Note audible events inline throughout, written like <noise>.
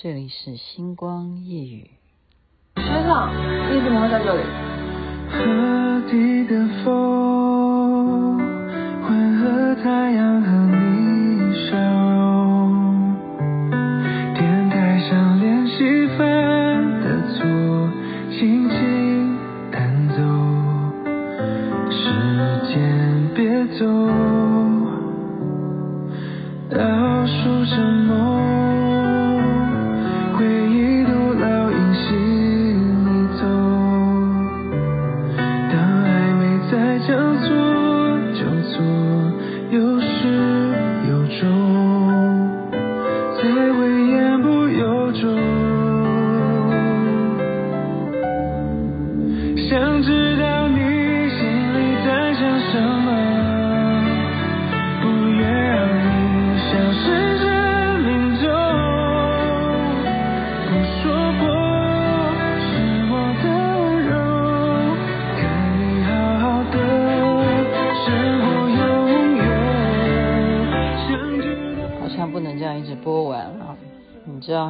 这里是星光夜语。开场，你怎么会在这里？河堤的风，混合太阳和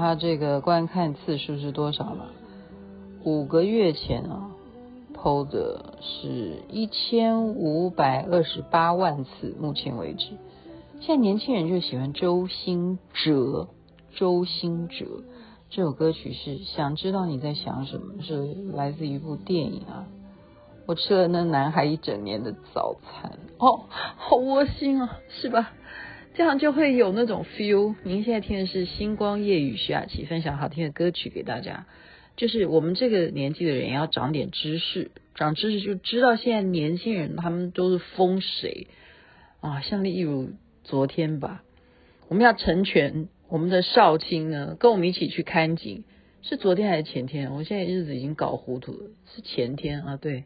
他这个观看次数是多少吗？五个月前啊，PO 的是一千五百二十八万次，目前为止。现在年轻人就喜欢周兴哲，周兴哲这首歌曲是想知道你在想什么，是来自一部电影啊。我吃了那男孩一整年的早餐，哦，好窝心啊，是吧？这样就会有那种 feel。您现在听的是星光夜雨，徐雅琪分享好听的歌曲给大家。就是我们这个年纪的人要长点知识，长知识就知道现在年轻人他们都是疯谁啊？像例如昨天吧，我们要成全我们的少卿呢，跟我们一起去看景，是昨天还是前天？我现在日子已经搞糊涂了，是前天啊？对，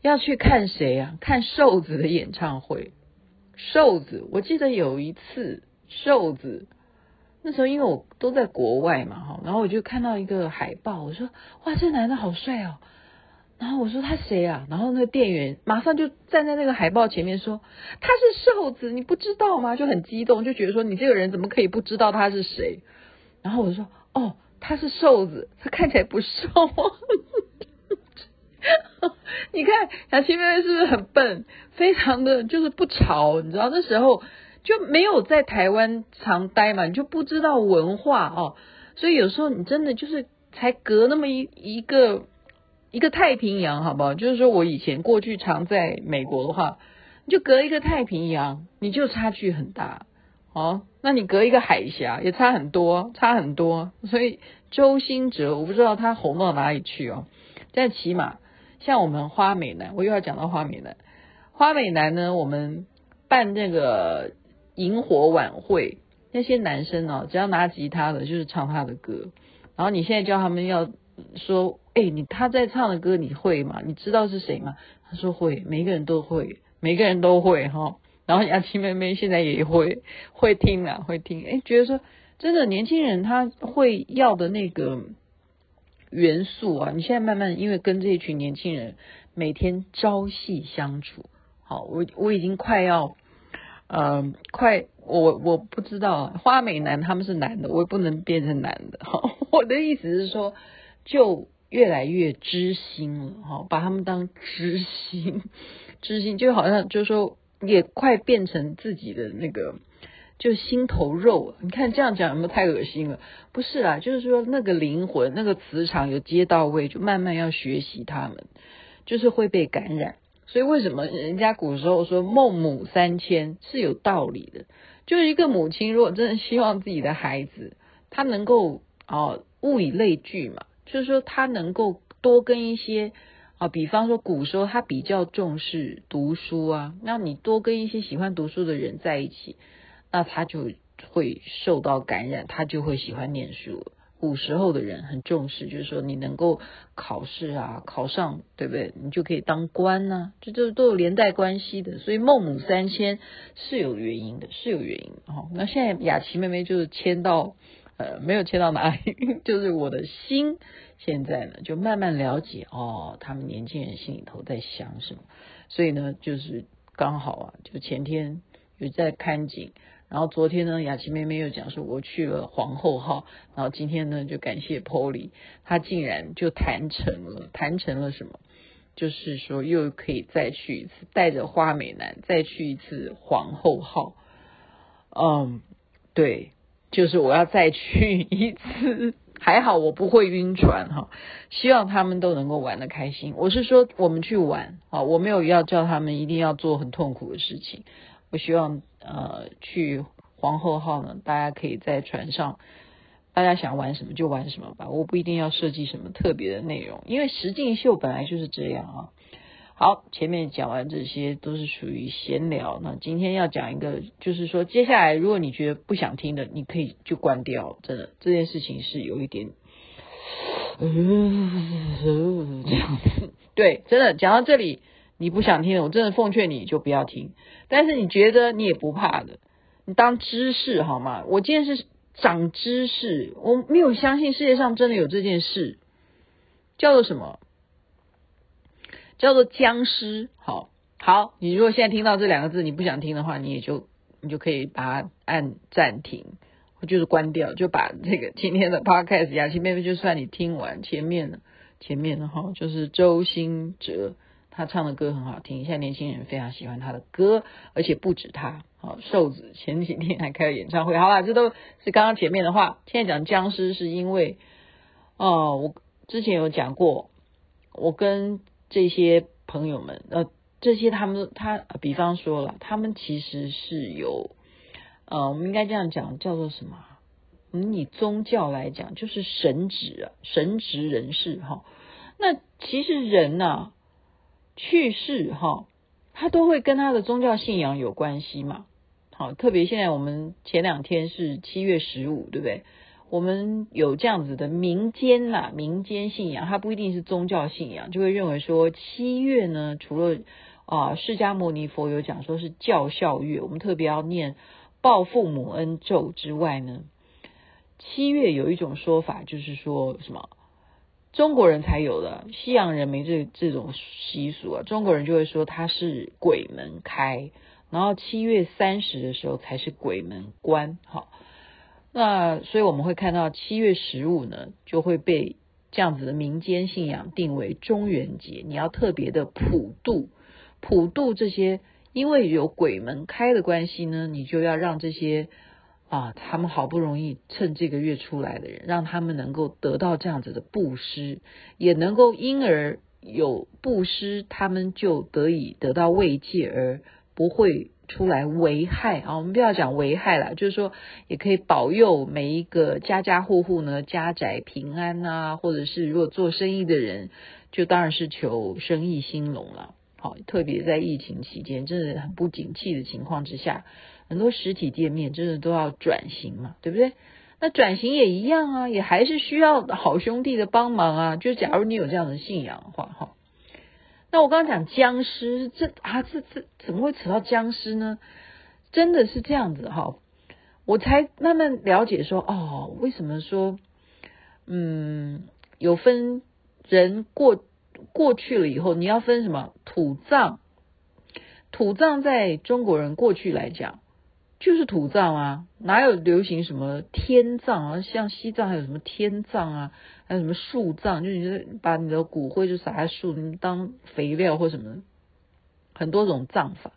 要去看谁啊？看瘦子的演唱会。瘦子，我记得有一次，瘦子那时候因为我都在国外嘛，哈，然后我就看到一个海报，我说哇，这男的好帅哦，然后我说他谁啊？然后那个店员马上就站在那个海报前面说他是瘦子，你不知道吗？就很激动，就觉得说你这个人怎么可以不知道他是谁？然后我说哦，他是瘦子，他看起来不瘦。<laughs> <laughs> 你看雅琪妹妹是不是很笨？非常的就是不潮，你知道那时候就没有在台湾常待嘛，你就不知道文化哦。所以有时候你真的就是才隔那么一一个一个太平洋，好不好？就是说我以前过去常在美国的话，你就隔一个太平洋，你就差距很大哦。那你隔一个海峡也差很多，差很多。所以周兴哲，我不知道他红到哪里去哦，但起码。像我们花美男，我又要讲到花美男。花美男呢，我们办那个萤火晚会，那些男生哦，只要拿吉他的，就是唱他的歌。然后你现在叫他们要说，哎，你他在唱的歌你会吗？你知道是谁吗？他说会，每个人都会，每个人都会哈。然后雅琪妹妹现在也会会听啊，会听。哎，觉得说真的，年轻人他会要的那个。元素啊，你现在慢慢因为跟这一群年轻人每天朝夕相处，好，我我已经快要，嗯、呃，快，我我不知道花美男他们是男的，我也不能变成男的，好，<laughs> 我的意思是说，就越来越知心了，哈，把他们当知心，知心就好像就是说也快变成自己的那个。就心头肉，你看这样讲有没有太恶心了？不是啦，就是说那个灵魂、那个磁场有接到位，就慢慢要学习他们，就是会被感染。所以为什么人家古时候说孟母三迁是有道理的？就是一个母亲如果真的希望自己的孩子他能够啊物以类聚嘛，就是说他能够多跟一些啊，比方说古时候他比较重视读书啊，那你多跟一些喜欢读书的人在一起。那他就会受到感染，他就会喜欢念书。古时候的人很重视，就是说你能够考试啊，考上，对不对？你就可以当官呐，这都都有连带关系的。所以孟母三迁是有原因的，是有原因的。那现在雅琪妹妹就是迁到，呃，没有迁到哪里，<laughs> 就是我的心现在呢，就慢慢了解哦，他们年轻人心里头在想什么。所以呢，就是刚好啊，就前天有在看景。然后昨天呢，雅琪妹妹又讲说我去了皇后号，然后今天呢就感谢 Polly，她竟然就谈成了，谈成了什么？就是说又可以再去一次，带着花美男再去一次皇后号。嗯，对，就是我要再去一次。还好我不会晕船哈，希望他们都能够玩得开心。我是说我们去玩啊，我没有要叫他们一定要做很痛苦的事情。我希望呃去皇后号呢，大家可以在船上，大家想玩什么就玩什么吧。我不一定要设计什么特别的内容，因为实境秀本来就是这样啊。好，前面讲完这些都是属于闲聊。那今天要讲一个，就是说接下来如果你觉得不想听的，你可以就关掉。真的，这件事情是有一点，嗯，这样子。对，真的讲到这里，你不想听的，我真的奉劝你就不要听。但是你觉得你也不怕的，你当知识好吗？我今天是长知识，我没有相信世界上真的有这件事，叫做什么？叫做僵尸，好好，你如果现在听到这两个字，你不想听的话，你也就你就可以把它按暂停，或就是关掉，就把这个今天的 podcast 雅琪妹妹就算你听完前面的前面的哈，就是周兴哲他唱的歌很好听，现在年轻人非常喜欢他的歌，而且不止他，好瘦子前几天还开了演唱会，好啦，这都是刚刚前面的话，现在讲僵尸是因为哦，我之前有讲过，我跟这些朋友们，呃，这些他们他，比方说了，他们其实是有，呃，我们应该这样讲，叫做什么？嗯，以宗教来讲，就是神职啊，神职人士哈。那其实人呐、去世哈，他都会跟他的宗教信仰有关系嘛。好，特别现在我们前两天是七月十五，对不对？我们有这样子的民间呐，民间信仰，它不一定是宗教信仰，就会认为说七月呢，除了啊释迦牟尼佛有讲说是教孝月，我们特别要念报父母恩咒之外呢，七月有一种说法，就是说什么中国人才有的，西洋人没这这种习俗啊，中国人就会说它是鬼门开，然后七月三十的时候才是鬼门关，好。那所以我们会看到七月十五呢，就会被这样子的民间信仰定为中元节，你要特别的普渡，普渡这些，因为有鬼门开的关系呢，你就要让这些啊，他们好不容易趁这个月出来的人，让他们能够得到这样子的布施，也能够因而有布施，他们就得以得到慰藉，而不会。出来危害啊！我们不要讲危害了，就是说也可以保佑每一个家家户户呢，家宅平安啊，或者是如果做生意的人，就当然是求生意兴隆了。好，特别在疫情期间，真的很不景气的情况之下，很多实体店面真的都要转型嘛，对不对？那转型也一样啊，也还是需要好兄弟的帮忙啊。就假如你有这样的信仰的话，哈。那我刚刚讲僵尸，这啊这这怎么会扯到僵尸呢？真的是这样子哈，我才慢慢了解说哦，为什么说嗯有分人过过去了以后，你要分什么土葬？土葬在中国人过去来讲。就是土葬啊，哪有流行什么天葬啊？像西藏还有什么天葬啊？还有什么树葬？就是你把你的骨灰就撒在树，你当肥料或什么，很多种葬法。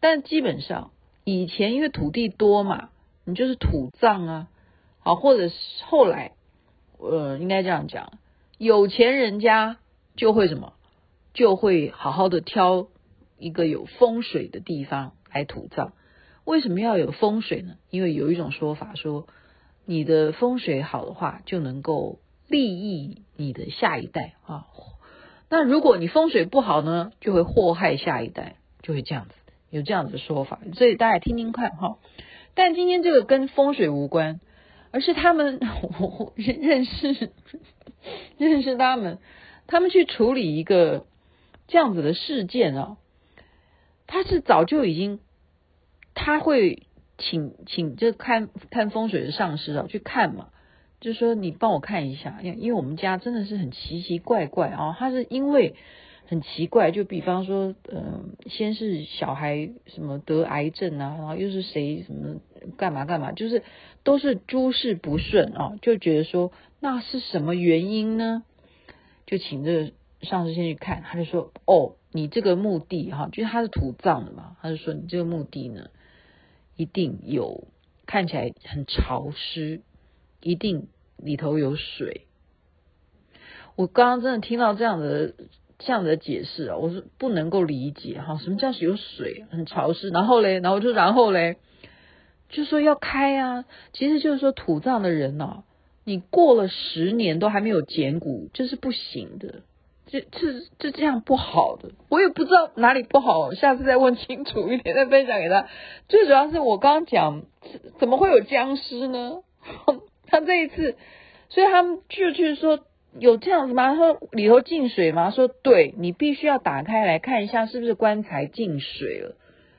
但基本上以前因为土地多嘛，你就是土葬啊。好，或者是后来，呃，应该这样讲，有钱人家就会什么，就会好好的挑一个有风水的地方来土葬。为什么要有风水呢？因为有一种说法说，你的风水好的话，就能够利益你的下一代啊。那如果你风水不好呢，就会祸害下一代，就会这样子，有这样子的说法。所以大家听听看哈。但今天这个跟风水无关，而是他们我 <laughs> 认识认识他们，他们去处理一个这样子的事件啊，他是早就已经。他会请请这看看风水的上师啊去看嘛，就说你帮我看一下，因因为我们家真的是很奇奇怪怪啊，他是因为很奇怪，就比方说，嗯、先是小孩什么得癌症啊，然后又是谁什么干嘛干嘛，就是都是诸事不顺啊，就觉得说那是什么原因呢？就请这上师先去看，他就说，哦，你这个墓地哈，就是他是土葬的嘛，他就说你这个墓地呢，一定有看起来很潮湿，一定里头有水。我刚刚真的听到这样的。这样的解释啊，我是不能够理解哈，什么叫有水很潮湿？然后嘞，然后就然后嘞，就说要开啊，其实就是说土葬的人呐，你过了十年都还没有捡骨，这是不行的，这这这这样不好的，我也不知道哪里不好，下次再问清楚一点再分享给他。最主要是我刚刚讲，怎么会有僵尸呢？<laughs> 他这一次，所以他们就去说。有这样子吗？他说里头进水吗？说对，你必须要打开来看一下是不是棺材进水了，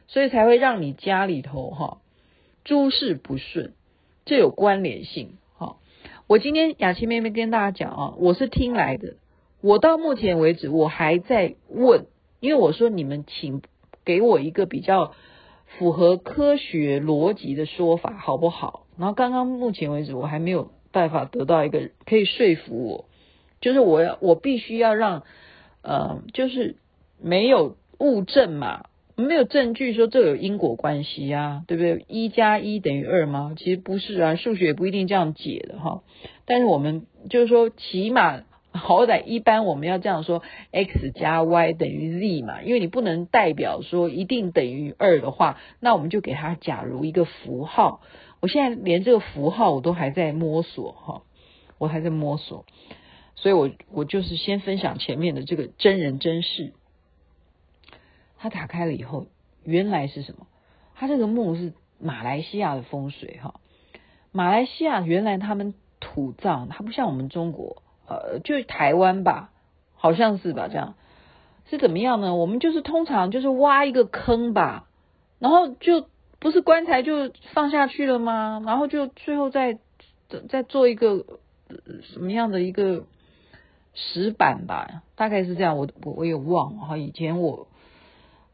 所以才会让你家里头哈诸事不顺，这有关联性哈。我今天雅琪妹妹跟大家讲啊，我是听来的，我到目前为止我还在问，因为我说你们请给我一个比较符合科学逻辑的说法好不好？然后刚刚目前为止我还没有办法得到一个可以说服我。就是我要，我必须要让，呃，就是没有物证嘛，没有证据说这有因果关系啊，对不对？一加一等于二吗？其实不是啊，数学不一定这样解的哈。但是我们就是说，起码好歹一般我们要这样说，x 加 y 等于 z 嘛，因为你不能代表说一定等于二的话，那我们就给它假如一个符号。我现在连这个符号我都还在摸索哈，我还在摸索。所以我我就是先分享前面的这个真人真事。他打开了以后，原来是什么？他这个墓是马来西亚的风水哈。马来西亚原来他们土葬，它不像我们中国，呃，就台湾吧，好像是吧？这样是怎么样呢？我们就是通常就是挖一个坑吧，然后就不是棺材就放下去了吗？然后就最后再再做一个什么样的一个？石板吧，大概是这样，我我我也忘了哈。以前我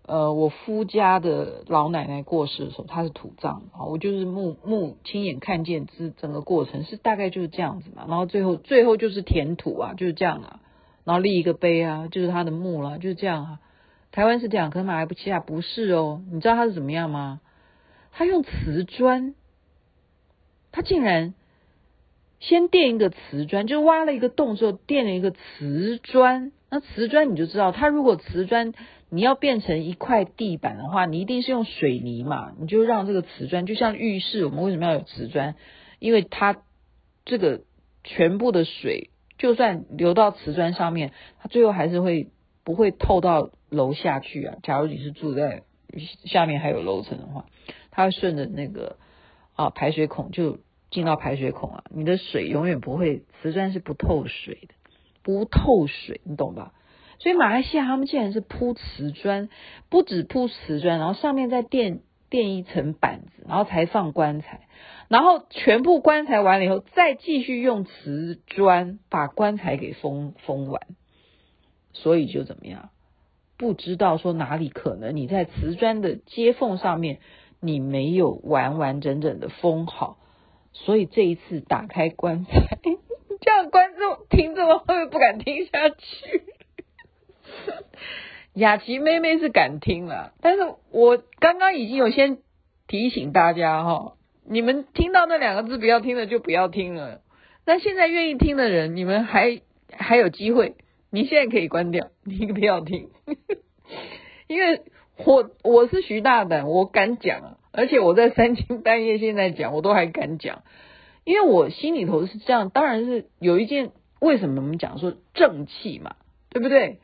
呃我夫家的老奶奶过世的时候，她是土葬啊，我就是目目亲眼看见这整个过程是大概就是这样子嘛。然后最后最后就是填土啊，就是这样啊。然后立一个碑啊，就是他的墓了，就是这样啊。台湾是这样，可是马来不西亚不是哦。你知道他是怎么样吗？他用瓷砖，他竟然。先垫一个瓷砖，就挖了一个洞之后垫了一个瓷砖。那瓷砖你就知道，它如果瓷砖你要变成一块地板的话，你一定是用水泥嘛。你就让这个瓷砖，就像浴室，我们为什么要有瓷砖？因为它这个全部的水，就算流到瓷砖上面，它最后还是会不会透到楼下去啊？假如你是住在下面还有楼层的话，它会顺着那个啊排水孔就。进到排水孔啊，你的水永远不会，瓷砖是不透水的，不透水，你懂吧？所以马来西亚他们竟然是铺瓷砖，不止铺瓷砖，然后上面再垫垫一层板子，然后才放棺材，然后全部棺材完了以后，再继续用瓷砖把棺材给封封完，所以就怎么样？不知道说哪里可能你在瓷砖的接缝上面你没有完完整整的封好。所以这一次打开棺材，<laughs> 这样观众听众会不会不敢听下去？<laughs> 雅琪妹妹是敢听了，但是我刚刚已经有先提醒大家哈，你们听到那两个字不要听了就不要听了。那现在愿意听的人，你们还还有机会，你现在可以关掉，你不要听，<laughs> 因为我我是徐大胆，我敢讲啊。而且我在三更半夜现在讲，我都还敢讲，因为我心里头是这样。当然是有一件，为什么我们讲说正气嘛，对不对？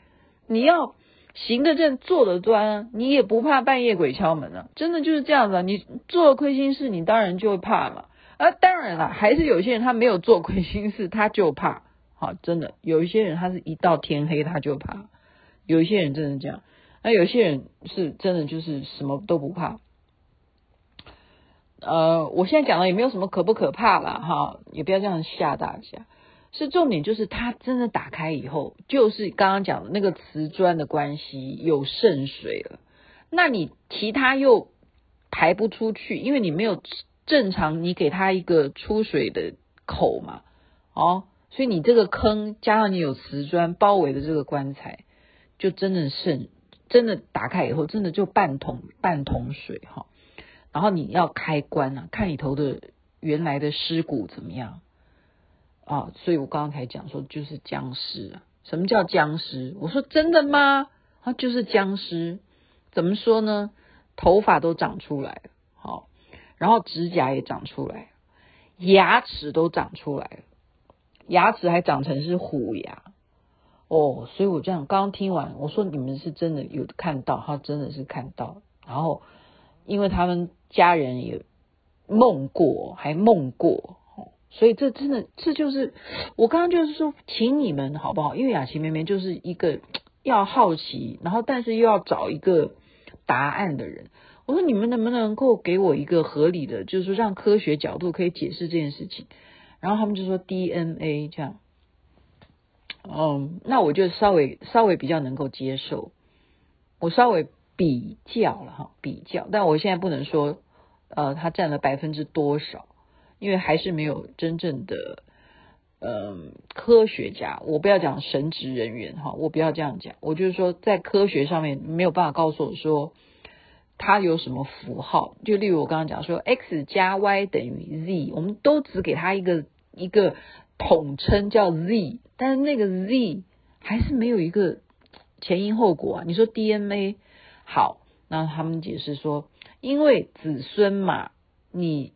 你要行得正，坐得端，你也不怕半夜鬼敲门啊！真的就是这样子啊！你做了亏心事，你当然就会怕嘛。啊，当然了，还是有些人他没有做亏心事，他就怕。好，真的有一些人，他是一到天黑他就怕。有一些人真的这样，那有些人是真的就是什么都不怕。呃，我现在讲的也没有什么可不可怕啦，哈，也不要这样吓大家。是重点，就是它真的打开以后，就是刚刚讲的那个瓷砖的关系有渗水了，那你其他又排不出去，因为你没有正常你给它一个出水的口嘛，哦，所以你这个坑加上你有瓷砖包围的这个棺材，就真的渗，真的打开以后，真的就半桶半桶水哈，然后你要开棺啊，看里头的原来的尸骨怎么样。啊，所以我刚刚才讲说就是僵尸啊。什么叫僵尸？我说真的吗？啊，就是僵尸。怎么说呢？头发都长出来了，好，然后指甲也长出来，牙齿都长出来了，牙齿还长成是虎牙。哦，所以我这样刚刚听完，我说你们是真的有看到，他真的是看到。然后，因为他们家人也梦过，还梦过。所以这真的，这就是我刚刚就是说，请你们好不好？因为雅琪妹妹就是一个要好奇，然后但是又要找一个答案的人。我说你们能不能够给我一个合理的，就是说让科学角度可以解释这件事情？然后他们就说 DNA 这样，嗯，那我就稍微稍微比较能够接受，我稍微比较了哈，比较，但我现在不能说，呃，它占了百分之多少。因为还是没有真正的，嗯，科学家，我不要讲神职人员哈，我不要这样讲，我就是说在科学上面没有办法告诉我说它有什么符号，就例如我刚刚讲说 x 加 y 等于 z，我们都只给它一个一个统称叫 z，但是那个 z 还是没有一个前因后果啊。你说 DNA 好，那他们解释说，因为子孙嘛，你。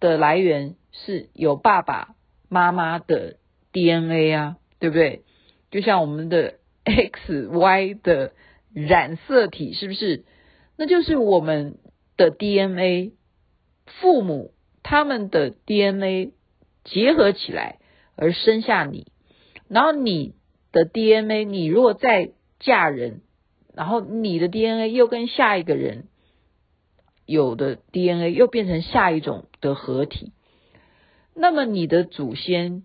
的来源是有爸爸妈妈的 DNA 啊，对不对？就像我们的 X、Y 的染色体，是不是？那就是我们的 DNA，父母他们的 DNA 结合起来而生下你，然后你的 DNA，你如果再嫁人，然后你的 DNA 又跟下一个人。有的 DNA 又变成下一种的合体，那么你的祖先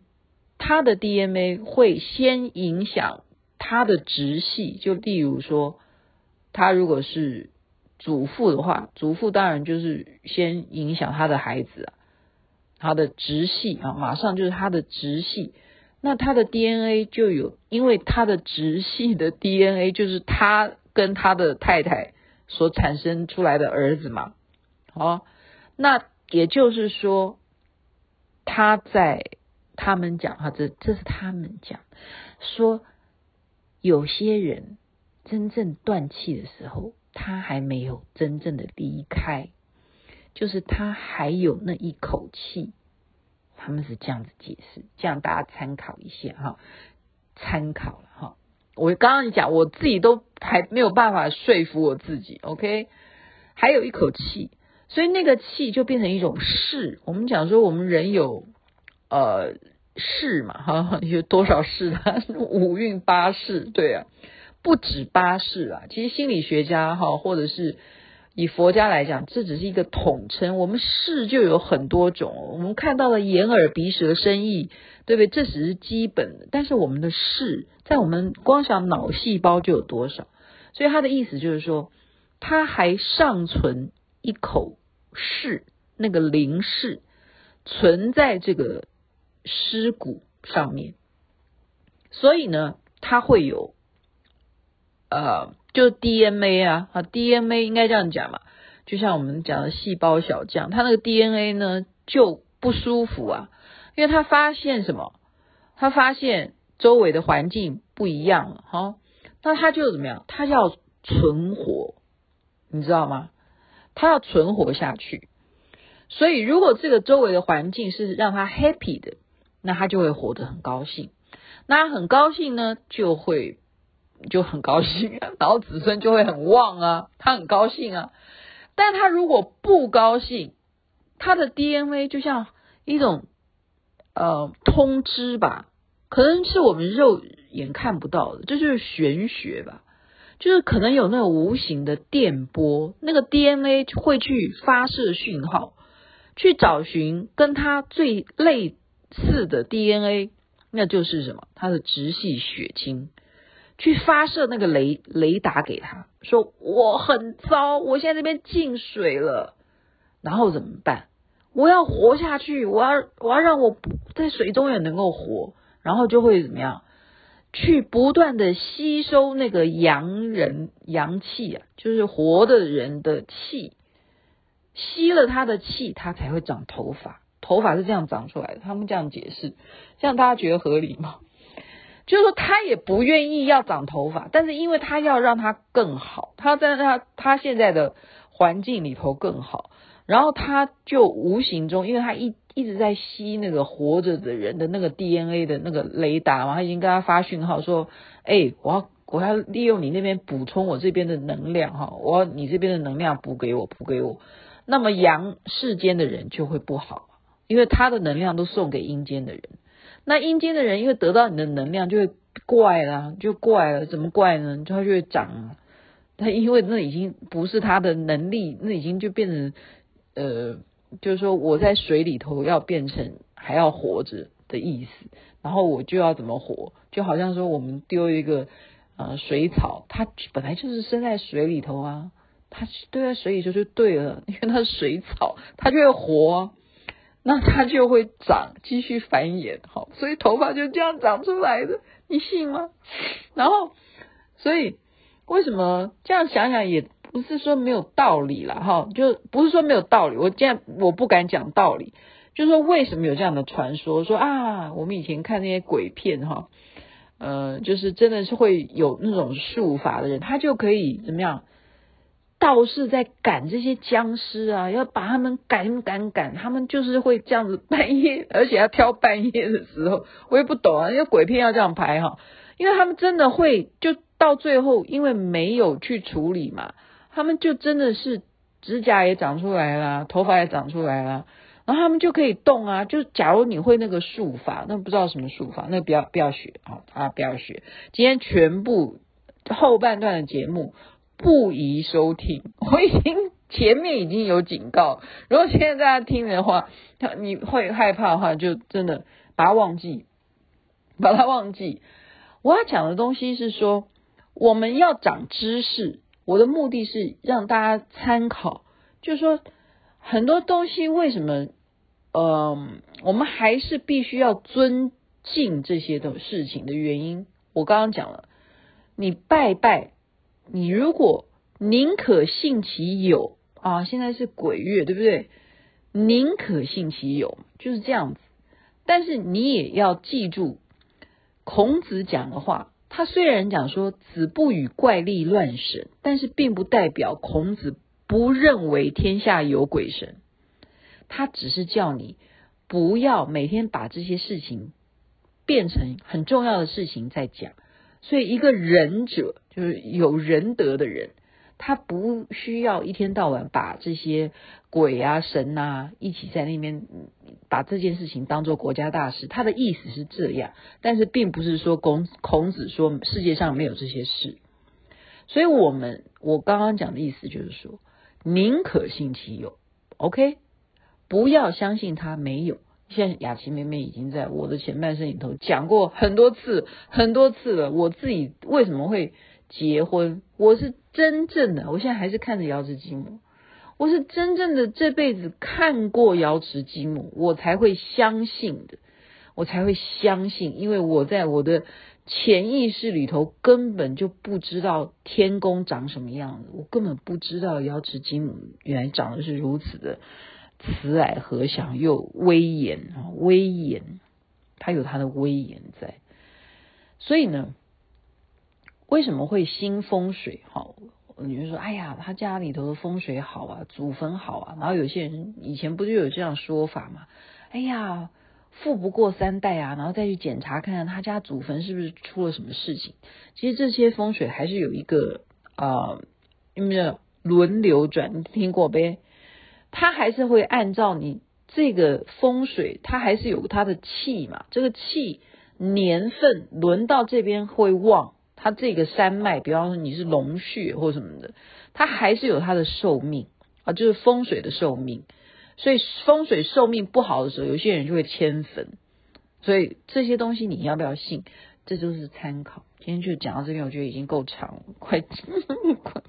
他的 DNA 会先影响他的直系，就例如说，他如果是祖父的话，祖父当然就是先影响他的孩子啊，他的直系啊，马上就是他的直系，那他的 DNA 就有，因为他的直系的 DNA 就是他跟他的太太。所产生出来的儿子嘛，哦，那也就是说，他在他们讲哈，这这是他们讲，说有些人真正断气的时候，他还没有真正的离开，就是他还有那一口气，他们是这样子解释，这样大家参考一下哈，参考了哈。我刚刚讲，我自己都还没有办法说服我自己，OK？还有一口气，所以那个气就变成一种势。我们讲说，我们人有呃势嘛，哈，有多少势啊？五运八势，对啊，不止八势啊。其实心理学家哈，或者是。以佛家来讲，这只是一个统称。我们识就有很多种，我们看到了眼耳鼻舌身意，对不对？这只是基本。但是我们的识，在我们光想脑细胞就有多少？所以他的意思就是说，他还尚存一口识，那个灵识存在这个尸骨上面。所以呢，他会有，呃。就 DNA 啊，啊 DNA 应该这样讲嘛，就像我们讲的细胞小将，他那个 DNA 呢就不舒服啊，因为他发现什么？他发现周围的环境不一样了，哈，那他就怎么样？他要存活，你知道吗？他要存活下去，所以如果这个周围的环境是让他 happy 的，那他就会活得很高兴，那很高兴呢就会。就很高兴，然后子孙就会很旺啊，他很高兴啊。但他如果不高兴，他的 DNA 就像一种呃通知吧，可能是我们肉眼看不到的，这就是玄学吧，就是可能有那种无形的电波，那个 DNA 会去发射讯号，去找寻跟他最类似的 DNA，那就是什么？他的直系血亲去发射那个雷雷达给他，说我很糟，我现在这边进水了，然后怎么办？我要活下去，我要我要让我在水中也能够活，然后就会怎么样？去不断的吸收那个阳人阳气啊，就是活的人的气，吸了他的气，他才会长头发。头发是这样长出来的，他们这样解释，这样大家觉得合理吗？就是说他也不愿意要长头发，但是因为他要让他更好，他在他他现在的环境里头更好，然后他就无形中，因为他一一直在吸那个活着的人的那个 DNA 的那个雷达嘛，他已经跟他发讯号说，哎，我要我要利用你那边补充我这边的能量哈，我要你这边的能量补给我补给我，那么阳世间的人就会不好。因为他的能量都送给阴间的人，那阴间的人因为得到你的能量就会怪啦，就怪了，怎么怪呢？他就会长，他因为那已经不是他的能力，那已经就变成呃，就是说我在水里头要变成还要活着的意思，然后我就要怎么活？就好像说我们丢一个呃水草，它本来就是生在水里头啊，它丢在水里头就对了，因为它是水草，它就会活。那它就会长，继续繁衍，好，所以头发就这样长出来的，你信吗？然后，所以为什么这样想想也不是说没有道理了，哈，就不是说没有道理。我现在我不敢讲道理，就是说为什么有这样的传说，说啊，我们以前看那些鬼片，哈，呃，就是真的是会有那种术法的人，他就可以怎么样？道士在赶这些僵尸啊，要把他们赶赶赶，他们就是会这样子半夜，而且要挑半夜的时候，我也不懂啊，因为鬼片要这样拍哈，因为他们真的会就到最后，因为没有去处理嘛，他们就真的是指甲也长出来了，头发也长出来了，然后他们就可以动啊。就假如你会那个术法，那不知道什么术法，那不要不要学啊啊，不要学。今天全部后半段的节目。不宜收听，<laughs> 我已经前面已经有警告，如果现在大家听的话，他你会害怕的话，就真的把它忘记，把它忘记。我要讲的东西是说，我们要长知识，我的目的是让大家参考，就是说很多东西为什么，嗯、我们还是必须要尊敬这些的事情的原因。我刚刚讲了，你拜拜。你如果宁可信其有啊，现在是鬼月，对不对？宁可信其有，就是这样子。但是你也要记住，孔子讲的话，他虽然讲说“子不与怪力乱神”，但是并不代表孔子不认为天下有鬼神。他只是叫你不要每天把这些事情变成很重要的事情在讲。所以，一个仁者就是有仁德的人，他不需要一天到晚把这些鬼啊、神啊一起在那边把这件事情当做国家大事。他的意思是这样，但是并不是说孔孔子说世界上没有这些事。所以我们我刚刚讲的意思就是说，宁可信其有，OK，不要相信他没有。现在雅琪妹妹已经在我的前半生里头讲过很多次很多次了。我自己为什么会结婚？我是真正的，我现在还是看着瑶池金母，我是真正的这辈子看过瑶池金母，我才会相信的，我才会相信，因为我在我的潜意识里头根本就不知道天宫长什么样子，我根本不知道瑶池金母原来长得是如此的。慈蔼和祥又威严啊，威严，他有他的威严在。所以呢，为什么会新风水？哈，你就说，哎呀，他家里头的风水好啊，祖坟好啊。然后有些人以前不就有这样说法吗？哎呀，富不过三代啊，然后再去检查看看他家祖坟是不是出了什么事情。其实这些风水还是有一个啊，有没有轮流转？你听过呗？它还是会按照你这个风水，它还是有它的气嘛。这个气年份轮到这边会旺，它这个山脉，比方说你是龙穴或什么的，它还是有它的寿命啊，就是风水的寿命。所以风水寿命不好的时候，有些人就会迁坟。所以这些东西你要不要信，这就是参考。今天就讲到这边，我觉得已经够长了，快 <laughs> 快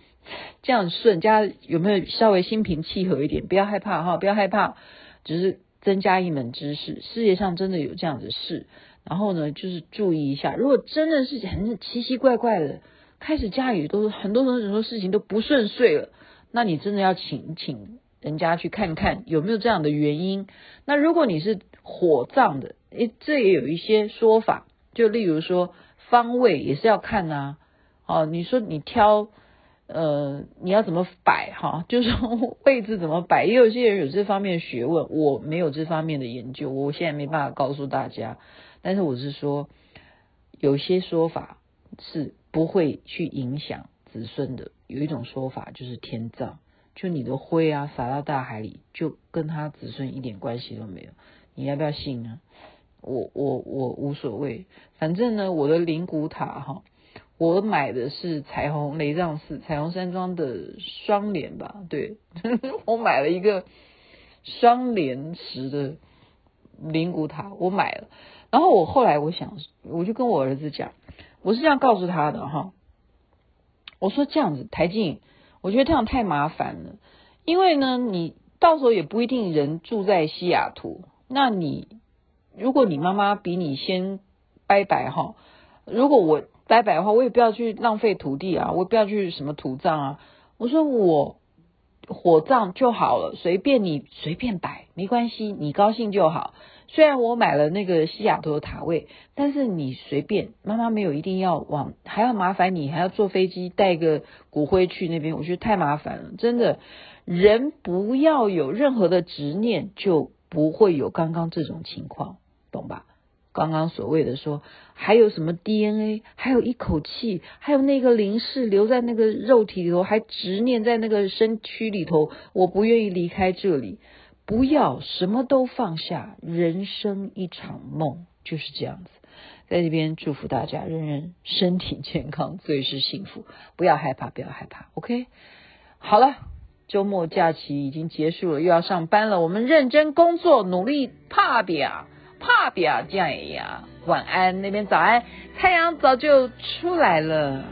这样顺，家有没有稍微心平气和一点？不要害怕哈，不要害怕，只是增加一门知识。世界上真的有这样的事，然后呢，就是注意一下，如果真的是很奇奇怪怪的，开始家里都很多很多事情都不顺遂了，那你真的要请请人家去看看有没有这样的原因。那如果你是火葬的，诶，这也有一些说法，就例如说。方位也是要看呐、哦，你说你挑，呃，你要怎么摆哈？<laughs> 就是说位置怎么摆，也有些人有这方面的学问，我没有这方面的研究，我现在没办法告诉大家。但是我是说，有些说法是不会去影响子孙的。有一种说法就是天葬，就你的灰啊撒到大海里，就跟他子孙一点关系都没有。你要不要信呢？我我我无所谓，反正呢，我的灵骨塔哈，我买的是彩虹雷藏寺彩虹山庄的双联吧，对，<laughs> 我买了一个双联石的灵骨塔，我买了，然后我后来我想，我就跟我儿子讲，我是这样告诉他的哈，我说这样子台静，我觉得这样太麻烦了，因为呢，你到时候也不一定人住在西雅图，那你。如果你妈妈比你先拜拜哈，如果我拜拜的话，我也不要去浪费土地啊，我也不要去什么土葬啊。我说我火葬就好了，随便你随便摆，没关系，你高兴就好。虽然我买了那个西雅图的塔位，但是你随便，妈妈没有一定要往，还要麻烦你，还要坐飞机带个骨灰去那边，我觉得太麻烦了。真的，人不要有任何的执念，就不会有刚刚这种情况。懂吧？刚刚所谓的说，还有什么 DNA，还有一口气，还有那个灵识留在那个肉体里头，还执念在那个身躯里头，我不愿意离开这里。不要什么都放下，人生一场梦，就是这样子。在这边祝福大家，人人身体健康，最是幸福。不要害怕，不要害怕。OK，好了，周末假期已经结束了，又要上班了。我们认真工作，努力怕表！怕表这样呀！晚安，那边早安，太阳早就出来了。